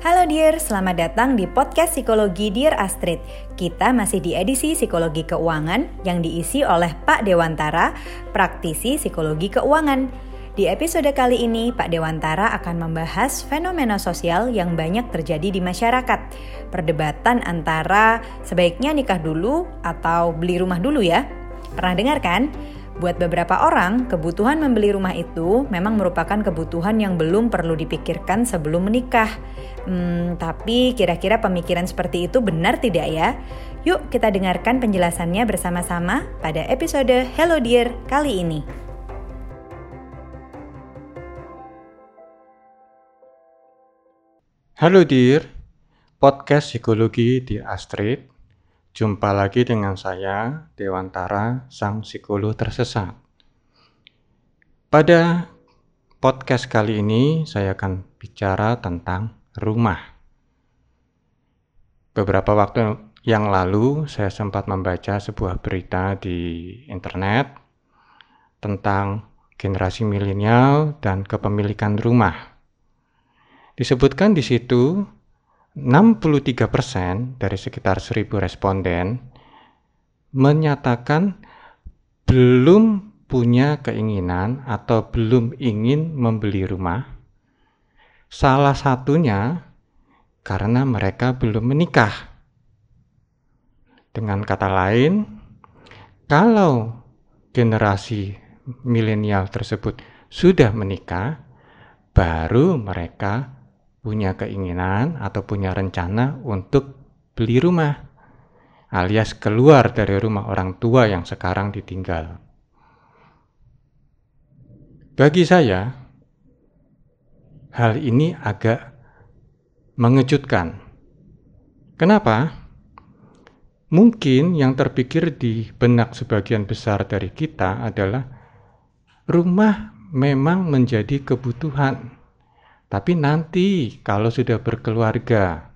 Halo Dear, selamat datang di podcast Psikologi Dear Astrid. Kita masih di edisi Psikologi Keuangan yang diisi oleh Pak Dewantara, praktisi psikologi keuangan. Di episode kali ini, Pak Dewantara akan membahas fenomena sosial yang banyak terjadi di masyarakat. Perdebatan antara sebaiknya nikah dulu atau beli rumah dulu ya. Pernah dengar kan? Buat beberapa orang, kebutuhan membeli rumah itu memang merupakan kebutuhan yang belum perlu dipikirkan sebelum menikah. Hmm, tapi kira-kira pemikiran seperti itu benar tidak ya? Yuk kita dengarkan penjelasannya bersama-sama pada episode Hello Dear kali ini. Halo Dear, podcast psikologi di Astrid Jumpa lagi dengan saya, Dewantara, sang psikolog tersesat. Pada podcast kali ini, saya akan bicara tentang rumah. Beberapa waktu yang lalu, saya sempat membaca sebuah berita di internet tentang generasi milenial dan kepemilikan rumah. Disebutkan di situ 63% dari sekitar 1000 responden menyatakan belum punya keinginan atau belum ingin membeli rumah. Salah satunya karena mereka belum menikah. Dengan kata lain, kalau generasi milenial tersebut sudah menikah, baru mereka punya keinginan atau punya rencana untuk beli rumah alias keluar dari rumah orang tua yang sekarang ditinggal. Bagi saya, hal ini agak mengejutkan. Kenapa? Mungkin yang terpikir di benak sebagian besar dari kita adalah rumah memang menjadi kebutuhan tapi nanti kalau sudah berkeluarga,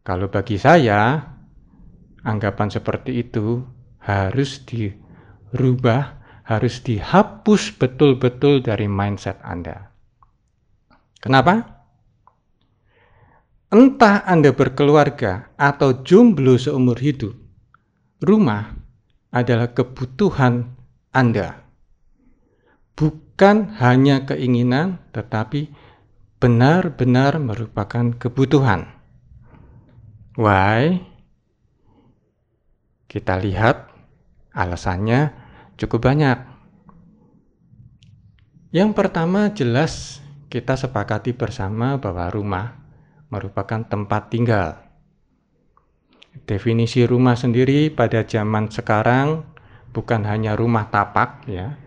kalau bagi saya, anggapan seperti itu harus dirubah, harus dihapus betul-betul dari mindset Anda. Kenapa? Entah Anda berkeluarga atau jomblo seumur hidup, rumah adalah kebutuhan Anda bukan hanya keinginan, tetapi benar-benar merupakan kebutuhan. Why? Kita lihat alasannya cukup banyak. Yang pertama jelas kita sepakati bersama bahwa rumah merupakan tempat tinggal. Definisi rumah sendiri pada zaman sekarang bukan hanya rumah tapak ya,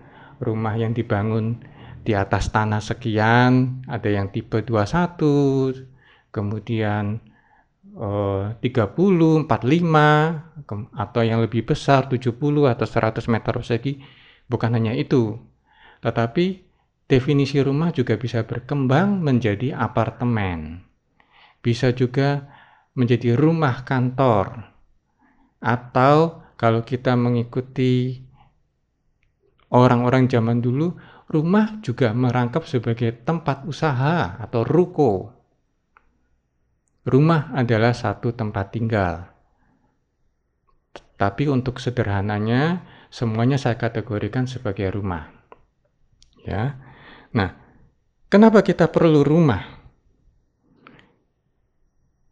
rumah yang dibangun di atas tanah sekian, ada yang tipe 21, kemudian eh, 30, 45, atau yang lebih besar 70 atau 100 meter persegi. Bukan hanya itu, tetapi definisi rumah juga bisa berkembang menjadi apartemen. Bisa juga menjadi rumah kantor. Atau kalau kita mengikuti Orang-orang zaman dulu, rumah juga merangkap sebagai tempat usaha atau ruko. Rumah adalah satu tempat tinggal. Tapi untuk sederhananya, semuanya saya kategorikan sebagai rumah. Ya. Nah, kenapa kita perlu rumah?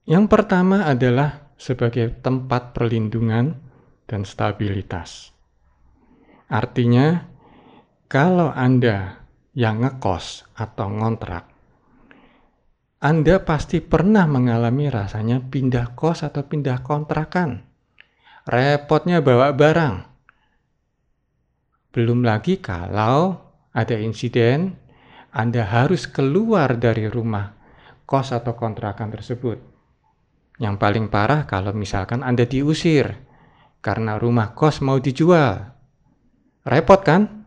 Yang pertama adalah sebagai tempat perlindungan dan stabilitas. Artinya, kalau Anda yang ngekos atau ngontrak, Anda pasti pernah mengalami rasanya pindah kos atau pindah kontrakan. Repotnya bawa barang. Belum lagi kalau ada insiden, Anda harus keluar dari rumah kos atau kontrakan tersebut. Yang paling parah kalau misalkan Anda diusir karena rumah kos mau dijual Repot kan?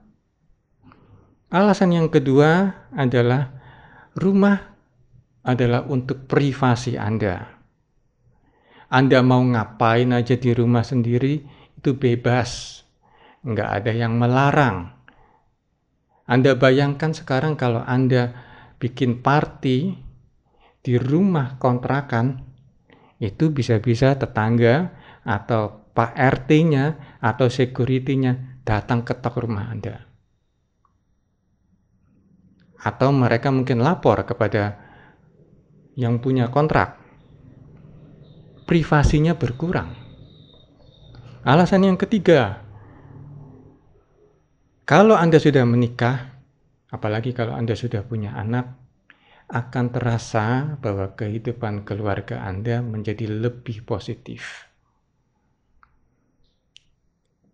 Alasan yang kedua adalah rumah adalah untuk privasi Anda. Anda mau ngapain aja di rumah sendiri itu bebas. Nggak ada yang melarang. Anda bayangkan sekarang kalau Anda bikin party di rumah kontrakan itu bisa-bisa tetangga atau Pak RT-nya atau security-nya datang ketok rumah Anda. Atau mereka mungkin lapor kepada yang punya kontrak. Privasinya berkurang. Alasan yang ketiga, kalau Anda sudah menikah, apalagi kalau Anda sudah punya anak, akan terasa bahwa kehidupan keluarga Anda menjadi lebih positif.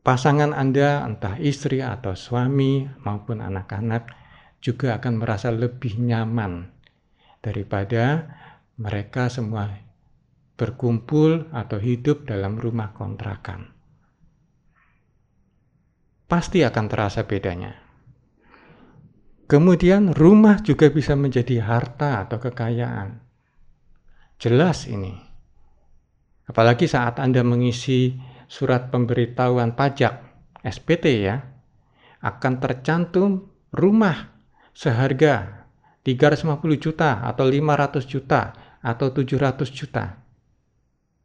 Pasangan Anda, entah istri atau suami maupun anak-anak, juga akan merasa lebih nyaman daripada mereka semua berkumpul atau hidup dalam rumah kontrakan. Pasti akan terasa bedanya. Kemudian rumah juga bisa menjadi harta atau kekayaan. Jelas ini. Apalagi saat Anda mengisi surat pemberitahuan pajak SPT ya, akan tercantum rumah seharga 350 juta atau 500 juta atau 700 juta.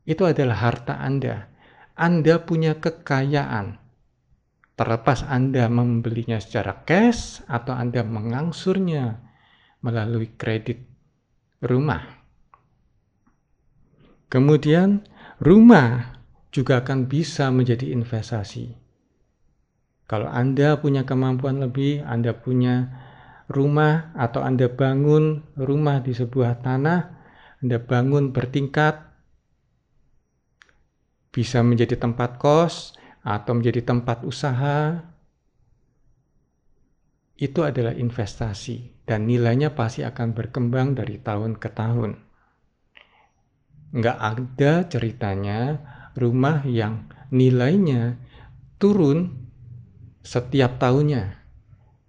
Itu adalah harta Anda. Anda punya kekayaan Terlepas Anda membelinya secara cash atau Anda mengangsurnya melalui kredit rumah. Kemudian rumah juga akan bisa menjadi investasi. Kalau Anda punya kemampuan lebih, Anda punya rumah atau Anda bangun rumah di sebuah tanah, Anda bangun bertingkat, bisa menjadi tempat kos, atau menjadi tempat usaha, itu adalah investasi dan nilainya pasti akan berkembang dari tahun ke tahun. Nggak ada ceritanya rumah yang nilainya turun setiap tahunnya,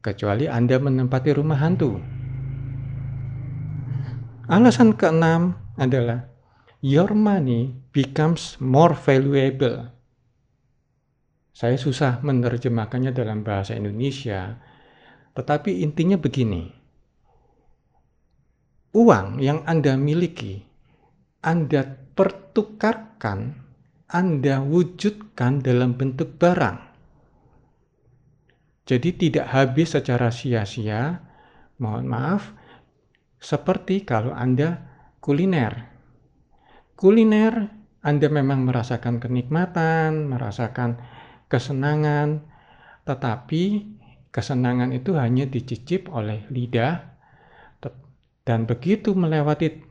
kecuali Anda menempati rumah hantu. Alasan keenam adalah your money becomes more valuable saya susah menerjemahkannya dalam bahasa Indonesia, tetapi intinya begini. Uang yang Anda miliki, Anda pertukarkan, Anda wujudkan dalam bentuk barang. Jadi tidak habis secara sia-sia, mohon maaf, seperti kalau Anda kuliner. Kuliner, Anda memang merasakan kenikmatan, merasakan kesenangan, tetapi kesenangan itu hanya dicicip oleh lidah. Dan begitu melewati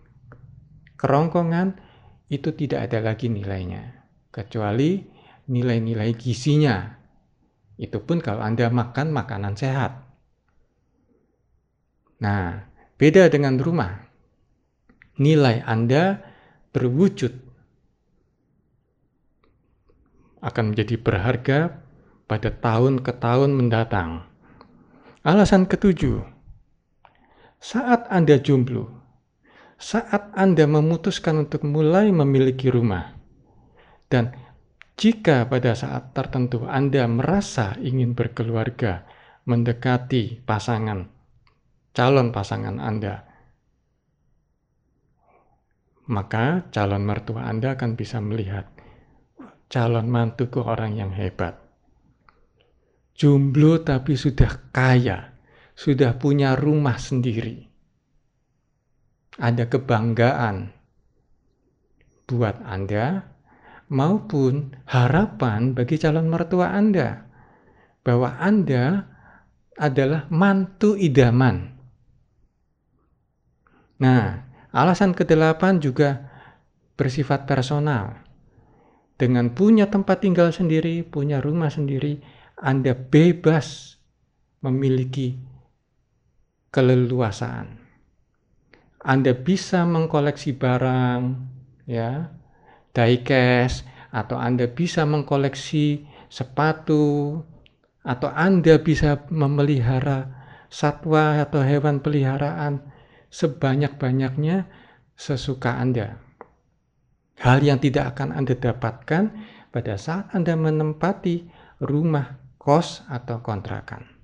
kerongkongan itu tidak ada lagi nilainya kecuali nilai-nilai gizinya. Itu pun kalau Anda makan makanan sehat. Nah beda dengan rumah. Nilai Anda berwujud akan menjadi berharga pada tahun ke tahun mendatang. Alasan ketujuh, saat Anda jomblo, saat Anda memutuskan untuk mulai memiliki rumah, dan jika pada saat tertentu Anda merasa ingin berkeluarga, mendekati pasangan, calon pasangan Anda, maka calon mertua Anda akan bisa melihat calon mantuku orang yang hebat. Jomblo tapi sudah kaya, sudah punya rumah sendiri. Ada kebanggaan buat Anda maupun harapan bagi calon mertua Anda bahwa Anda adalah mantu idaman. Nah, alasan kedelapan juga bersifat personal dengan punya tempat tinggal sendiri, punya rumah sendiri, Anda bebas memiliki keleluasaan. Anda bisa mengkoleksi barang, ya, diecast, atau Anda bisa mengkoleksi sepatu, atau Anda bisa memelihara satwa atau hewan peliharaan sebanyak-banyaknya sesuka Anda. Hal yang tidak akan Anda dapatkan pada saat Anda menempati rumah kos atau kontrakan.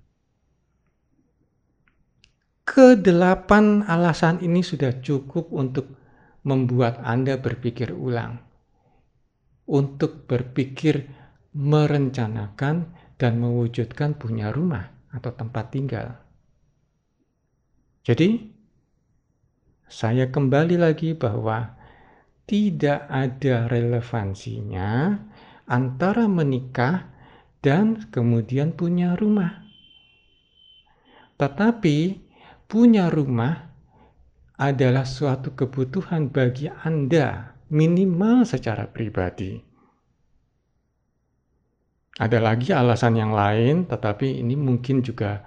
kedelapan alasan ini sudah cukup untuk membuat Anda berpikir ulang. Untuk berpikir merencanakan dan mewujudkan punya rumah atau tempat tinggal. Jadi, saya kembali lagi bahwa tidak ada relevansinya antara menikah dan kemudian punya rumah. Tetapi punya rumah adalah suatu kebutuhan bagi Anda, minimal secara pribadi. Ada lagi alasan yang lain, tetapi ini mungkin juga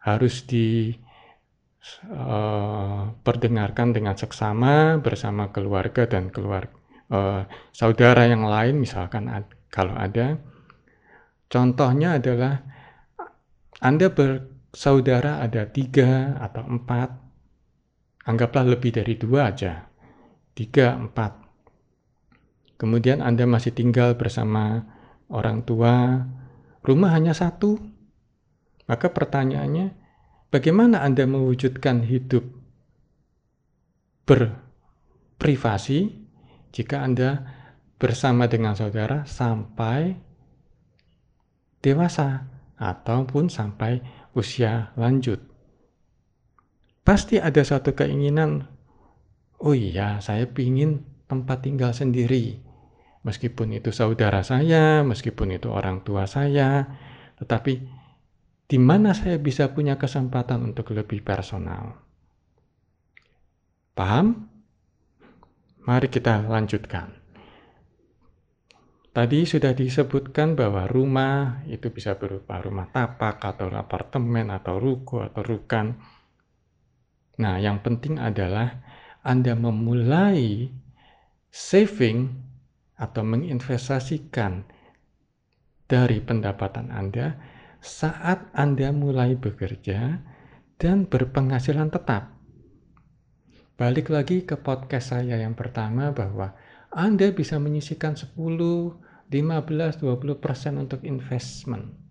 harus diperdengarkan uh, dengan seksama bersama keluarga dan keluarga uh, saudara yang lain, misalkan ad, kalau ada. Contohnya adalah Anda bersaudara ada tiga atau empat, anggaplah lebih dari dua aja, tiga, empat. Kemudian Anda masih tinggal bersama orang tua, rumah hanya satu. Maka pertanyaannya, bagaimana Anda mewujudkan hidup berprivasi jika Anda bersama dengan saudara sampai dewasa ataupun sampai usia lanjut? Pasti ada satu keinginan, oh iya saya ingin tempat tinggal sendiri. Meskipun itu saudara saya, meskipun itu orang tua saya, tetapi di mana saya bisa punya kesempatan untuk lebih personal? Paham? Mari kita lanjutkan. Tadi sudah disebutkan bahwa rumah itu bisa berupa rumah tapak atau apartemen atau ruko atau rukan Nah, yang penting adalah Anda memulai saving atau menginvestasikan dari pendapatan Anda saat Anda mulai bekerja dan berpenghasilan tetap. Balik lagi ke podcast saya yang pertama bahwa Anda bisa menyisikan 10, 15, 20% untuk investment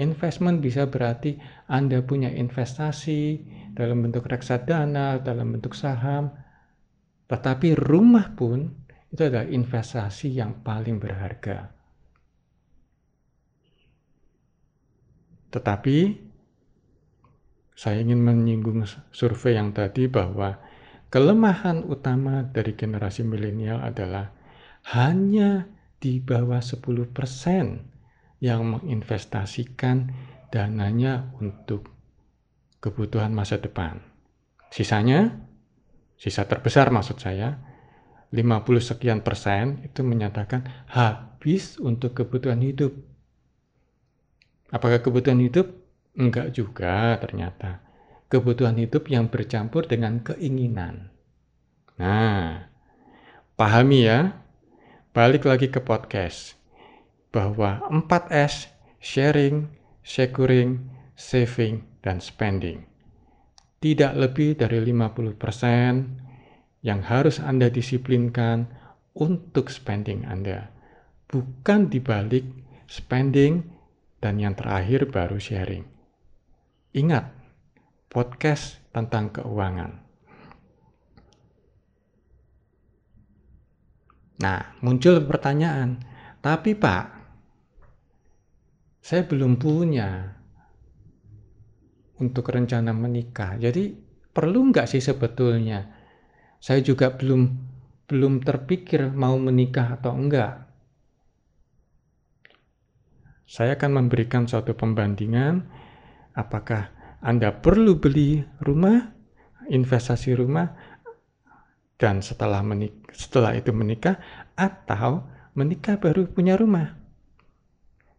Investment bisa berarti Anda punya investasi dalam bentuk reksadana, dalam bentuk saham, tetapi rumah pun itu adalah investasi yang paling berharga. Tetapi saya ingin menyinggung survei yang tadi bahwa kelemahan utama dari generasi milenial adalah hanya di bawah 10% yang menginvestasikan dananya untuk kebutuhan masa depan. Sisanya, sisa terbesar maksud saya, 50 sekian persen itu menyatakan habis untuk kebutuhan hidup. Apakah kebutuhan hidup? Enggak juga ternyata. Kebutuhan hidup yang bercampur dengan keinginan. Nah, pahami ya. Balik lagi ke podcast bahwa 4S sharing, securing, saving, dan spending. Tidak lebih dari 50% yang harus Anda disiplinkan untuk spending Anda. Bukan dibalik spending dan yang terakhir baru sharing. Ingat, podcast tentang keuangan. Nah, muncul pertanyaan, tapi Pak, saya belum punya untuk rencana menikah. Jadi perlu nggak sih sebetulnya? Saya juga belum belum terpikir mau menikah atau enggak. Saya akan memberikan suatu pembandingan apakah Anda perlu beli rumah, investasi rumah, dan setelah menik setelah itu menikah atau menikah baru punya rumah.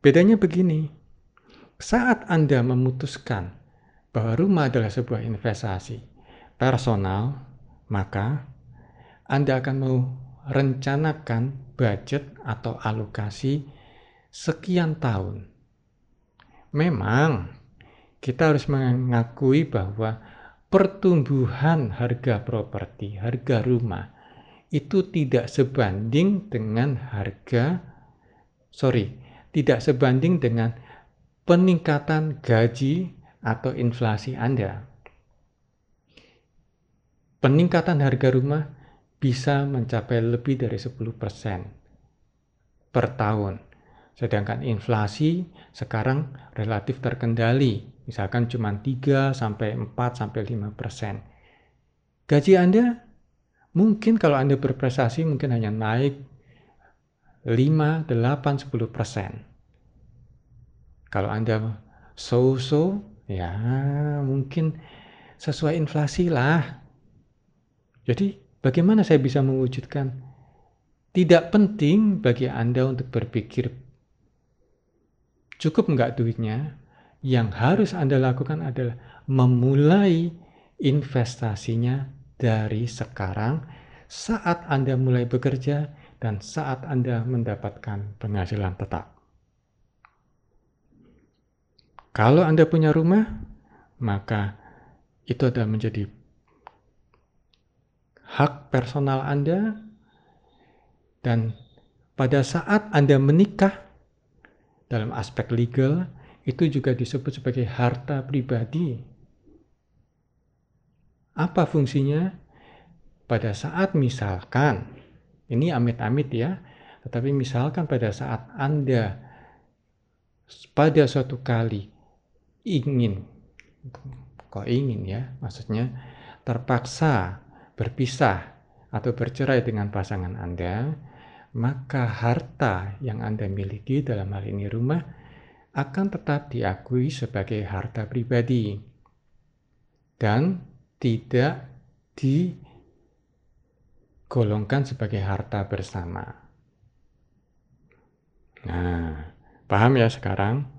Bedanya begini, saat Anda memutuskan bahwa rumah adalah sebuah investasi personal, maka Anda akan merencanakan budget atau alokasi sekian tahun. Memang kita harus mengakui bahwa pertumbuhan harga properti, harga rumah itu tidak sebanding dengan harga sorry tidak sebanding dengan peningkatan gaji atau inflasi Anda. Peningkatan harga rumah bisa mencapai lebih dari 10% per tahun. Sedangkan inflasi sekarang relatif terkendali, misalkan cuma 3 sampai 4 sampai 5%. Gaji Anda mungkin kalau Anda berprestasi mungkin hanya naik 5, 8, 10%. Kalau Anda so-so, ya mungkin sesuai inflasi lah. Jadi bagaimana saya bisa mewujudkan? Tidak penting bagi Anda untuk berpikir cukup nggak duitnya. Yang harus Anda lakukan adalah memulai investasinya dari sekarang saat Anda mulai bekerja dan saat Anda mendapatkan penghasilan tetap. Kalau Anda punya rumah, maka itu adalah menjadi hak personal Anda dan pada saat Anda menikah dalam aspek legal itu juga disebut sebagai harta pribadi. Apa fungsinya? Pada saat misalkan, ini amit-amit ya, tetapi misalkan pada saat Anda pada suatu kali ingin kok ingin ya maksudnya terpaksa berpisah atau bercerai dengan pasangan Anda maka harta yang Anda miliki dalam hal ini rumah akan tetap diakui sebagai harta pribadi dan tidak digolongkan sebagai harta bersama. Nah, paham ya sekarang?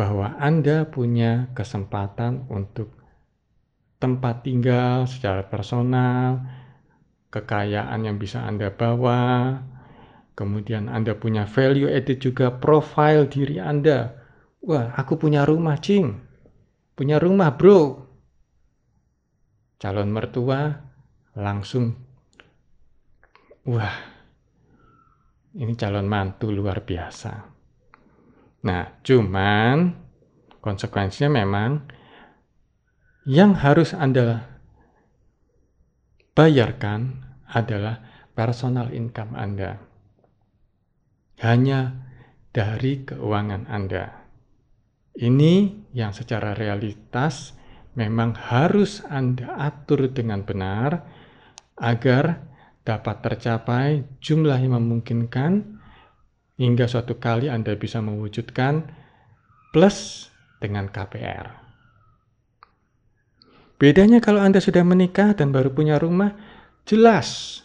bahwa Anda punya kesempatan untuk tempat tinggal secara personal, kekayaan yang bisa Anda bawa, kemudian Anda punya value added juga profile diri Anda. Wah, aku punya rumah, Cing. Punya rumah, bro. Calon mertua langsung, wah, ini calon mantu luar biasa. Nah, cuman konsekuensinya memang yang harus Anda bayarkan adalah personal income Anda. Hanya dari keuangan Anda. Ini yang secara realitas memang harus Anda atur dengan benar agar dapat tercapai jumlah yang memungkinkan hingga suatu kali Anda bisa mewujudkan plus dengan KPR. Bedanya kalau Anda sudah menikah dan baru punya rumah, jelas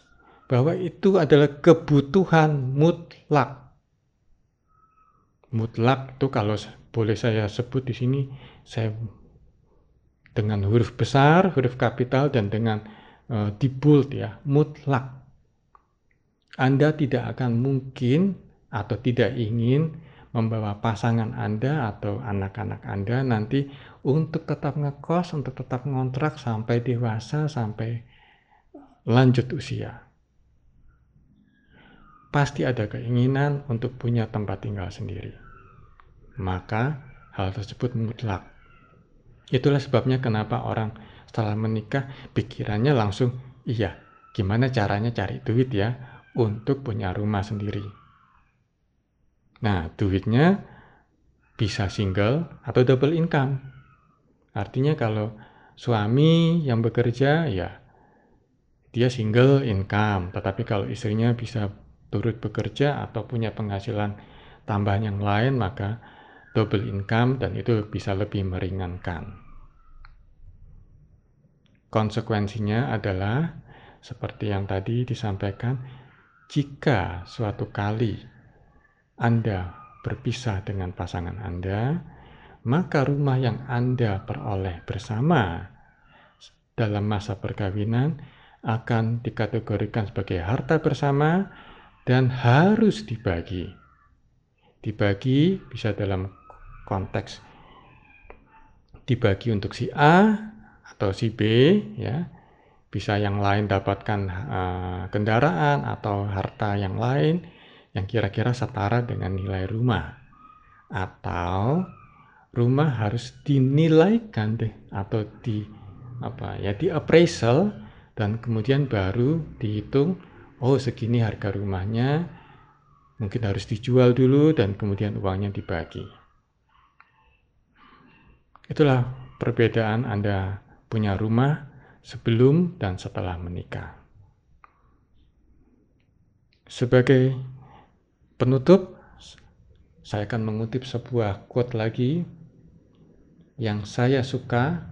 bahwa itu adalah kebutuhan mutlak. Mutlak itu kalau boleh saya sebut di sini, saya dengan huruf besar, huruf kapital, dan dengan uh, di bold ya, mutlak. Anda tidak akan mungkin atau tidak ingin membawa pasangan Anda atau anak-anak Anda nanti untuk tetap ngekos, untuk tetap ngontrak sampai dewasa, sampai lanjut usia. Pasti ada keinginan untuk punya tempat tinggal sendiri. Maka hal tersebut mutlak. Itulah sebabnya kenapa orang setelah menikah pikirannya langsung, iya, gimana caranya cari duit ya untuk punya rumah sendiri Nah, duitnya bisa single atau double income. Artinya kalau suami yang bekerja ya dia single income, tetapi kalau istrinya bisa turut bekerja atau punya penghasilan tambahan yang lain maka double income dan itu bisa lebih meringankan. Konsekuensinya adalah seperti yang tadi disampaikan, jika suatu kali anda berpisah dengan pasangan Anda, maka rumah yang Anda peroleh bersama dalam masa perkawinan akan dikategorikan sebagai harta bersama dan harus dibagi. Dibagi bisa dalam konteks dibagi untuk si A atau si B ya. Bisa yang lain dapatkan uh, kendaraan atau harta yang lain yang kira-kira setara dengan nilai rumah. Atau rumah harus dinilaikan deh atau di apa ya di appraisal dan kemudian baru dihitung oh segini harga rumahnya mungkin harus dijual dulu dan kemudian uangnya dibagi. Itulah perbedaan Anda punya rumah sebelum dan setelah menikah. Sebagai penutup, saya akan mengutip sebuah quote lagi yang saya suka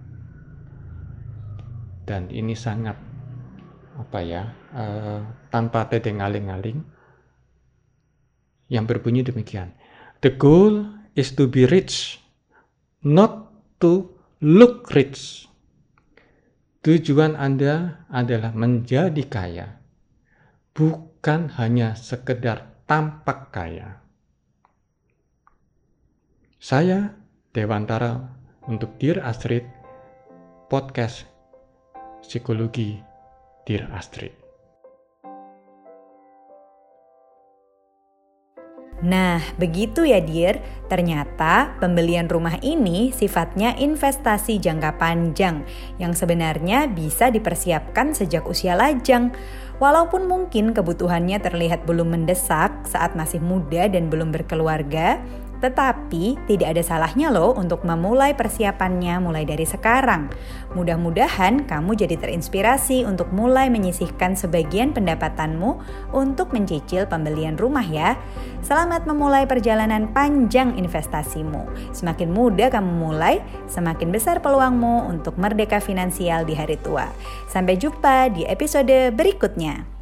dan ini sangat apa ya uh, tanpa tedeng aling-aling yang berbunyi demikian. The goal is to be rich not to look rich. Tujuan Anda adalah menjadi kaya bukan hanya sekedar tampak kaya saya Dewantara untuk Dear Astrid podcast psikologi Dear Astrid. Nah, begitu ya Dear. Ternyata pembelian rumah ini sifatnya investasi jangka panjang yang sebenarnya bisa dipersiapkan sejak usia lajang. Walaupun mungkin kebutuhannya terlihat belum mendesak saat masih muda dan belum berkeluarga, tetapi tidak ada salahnya loh untuk memulai persiapannya mulai dari sekarang. Mudah-mudahan kamu jadi terinspirasi untuk mulai menyisihkan sebagian pendapatanmu untuk mencicil pembelian rumah ya. Selamat memulai perjalanan panjang investasimu. Semakin mudah kamu mulai, semakin besar peluangmu untuk merdeka finansial di hari tua. Sampai jumpa di episode berikutnya.